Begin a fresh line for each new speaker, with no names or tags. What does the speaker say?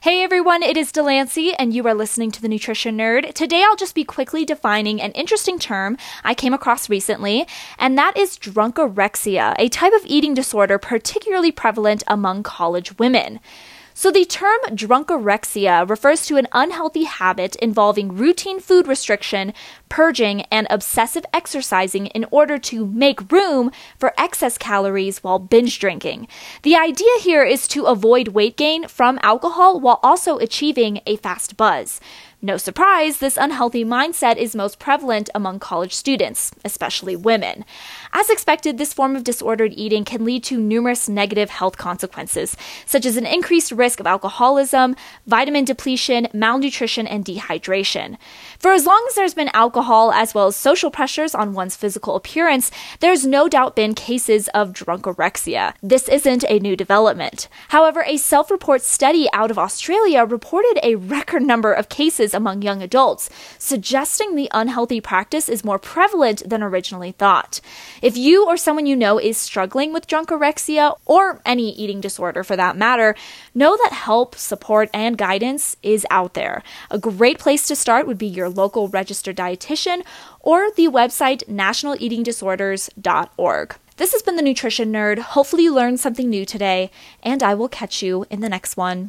Hey everyone, it is Delancey, and you are listening to the Nutrition Nerd. Today I'll just be quickly defining an interesting term I came across recently, and that is drunkorexia, a type of eating disorder particularly prevalent among college women. So, the term drunkorexia refers to an unhealthy habit involving routine food restriction, purging, and obsessive exercising in order to make room for excess calories while binge drinking. The idea here is to avoid weight gain from alcohol while also achieving a fast buzz. No surprise, this unhealthy mindset is most prevalent among college students, especially women. As expected, this form of disordered eating can lead to numerous negative health consequences, such as an increased risk of alcoholism, vitamin depletion, malnutrition, and dehydration. For as long as there's been alcohol as well as social pressures on one's physical appearance, there's no doubt been cases of drunkorexia. This isn't a new development. However, a self report study out of Australia reported a record number of cases cases among young adults, suggesting the unhealthy practice is more prevalent than originally thought. If you or someone you know is struggling with drunkorexia or any eating disorder for that matter, know that help, support, and guidance is out there. A great place to start would be your local registered dietitian or the website nationaleatingdisorders.org. This has been the Nutrition Nerd. Hopefully, you learned something new today, and I will catch you in the next one.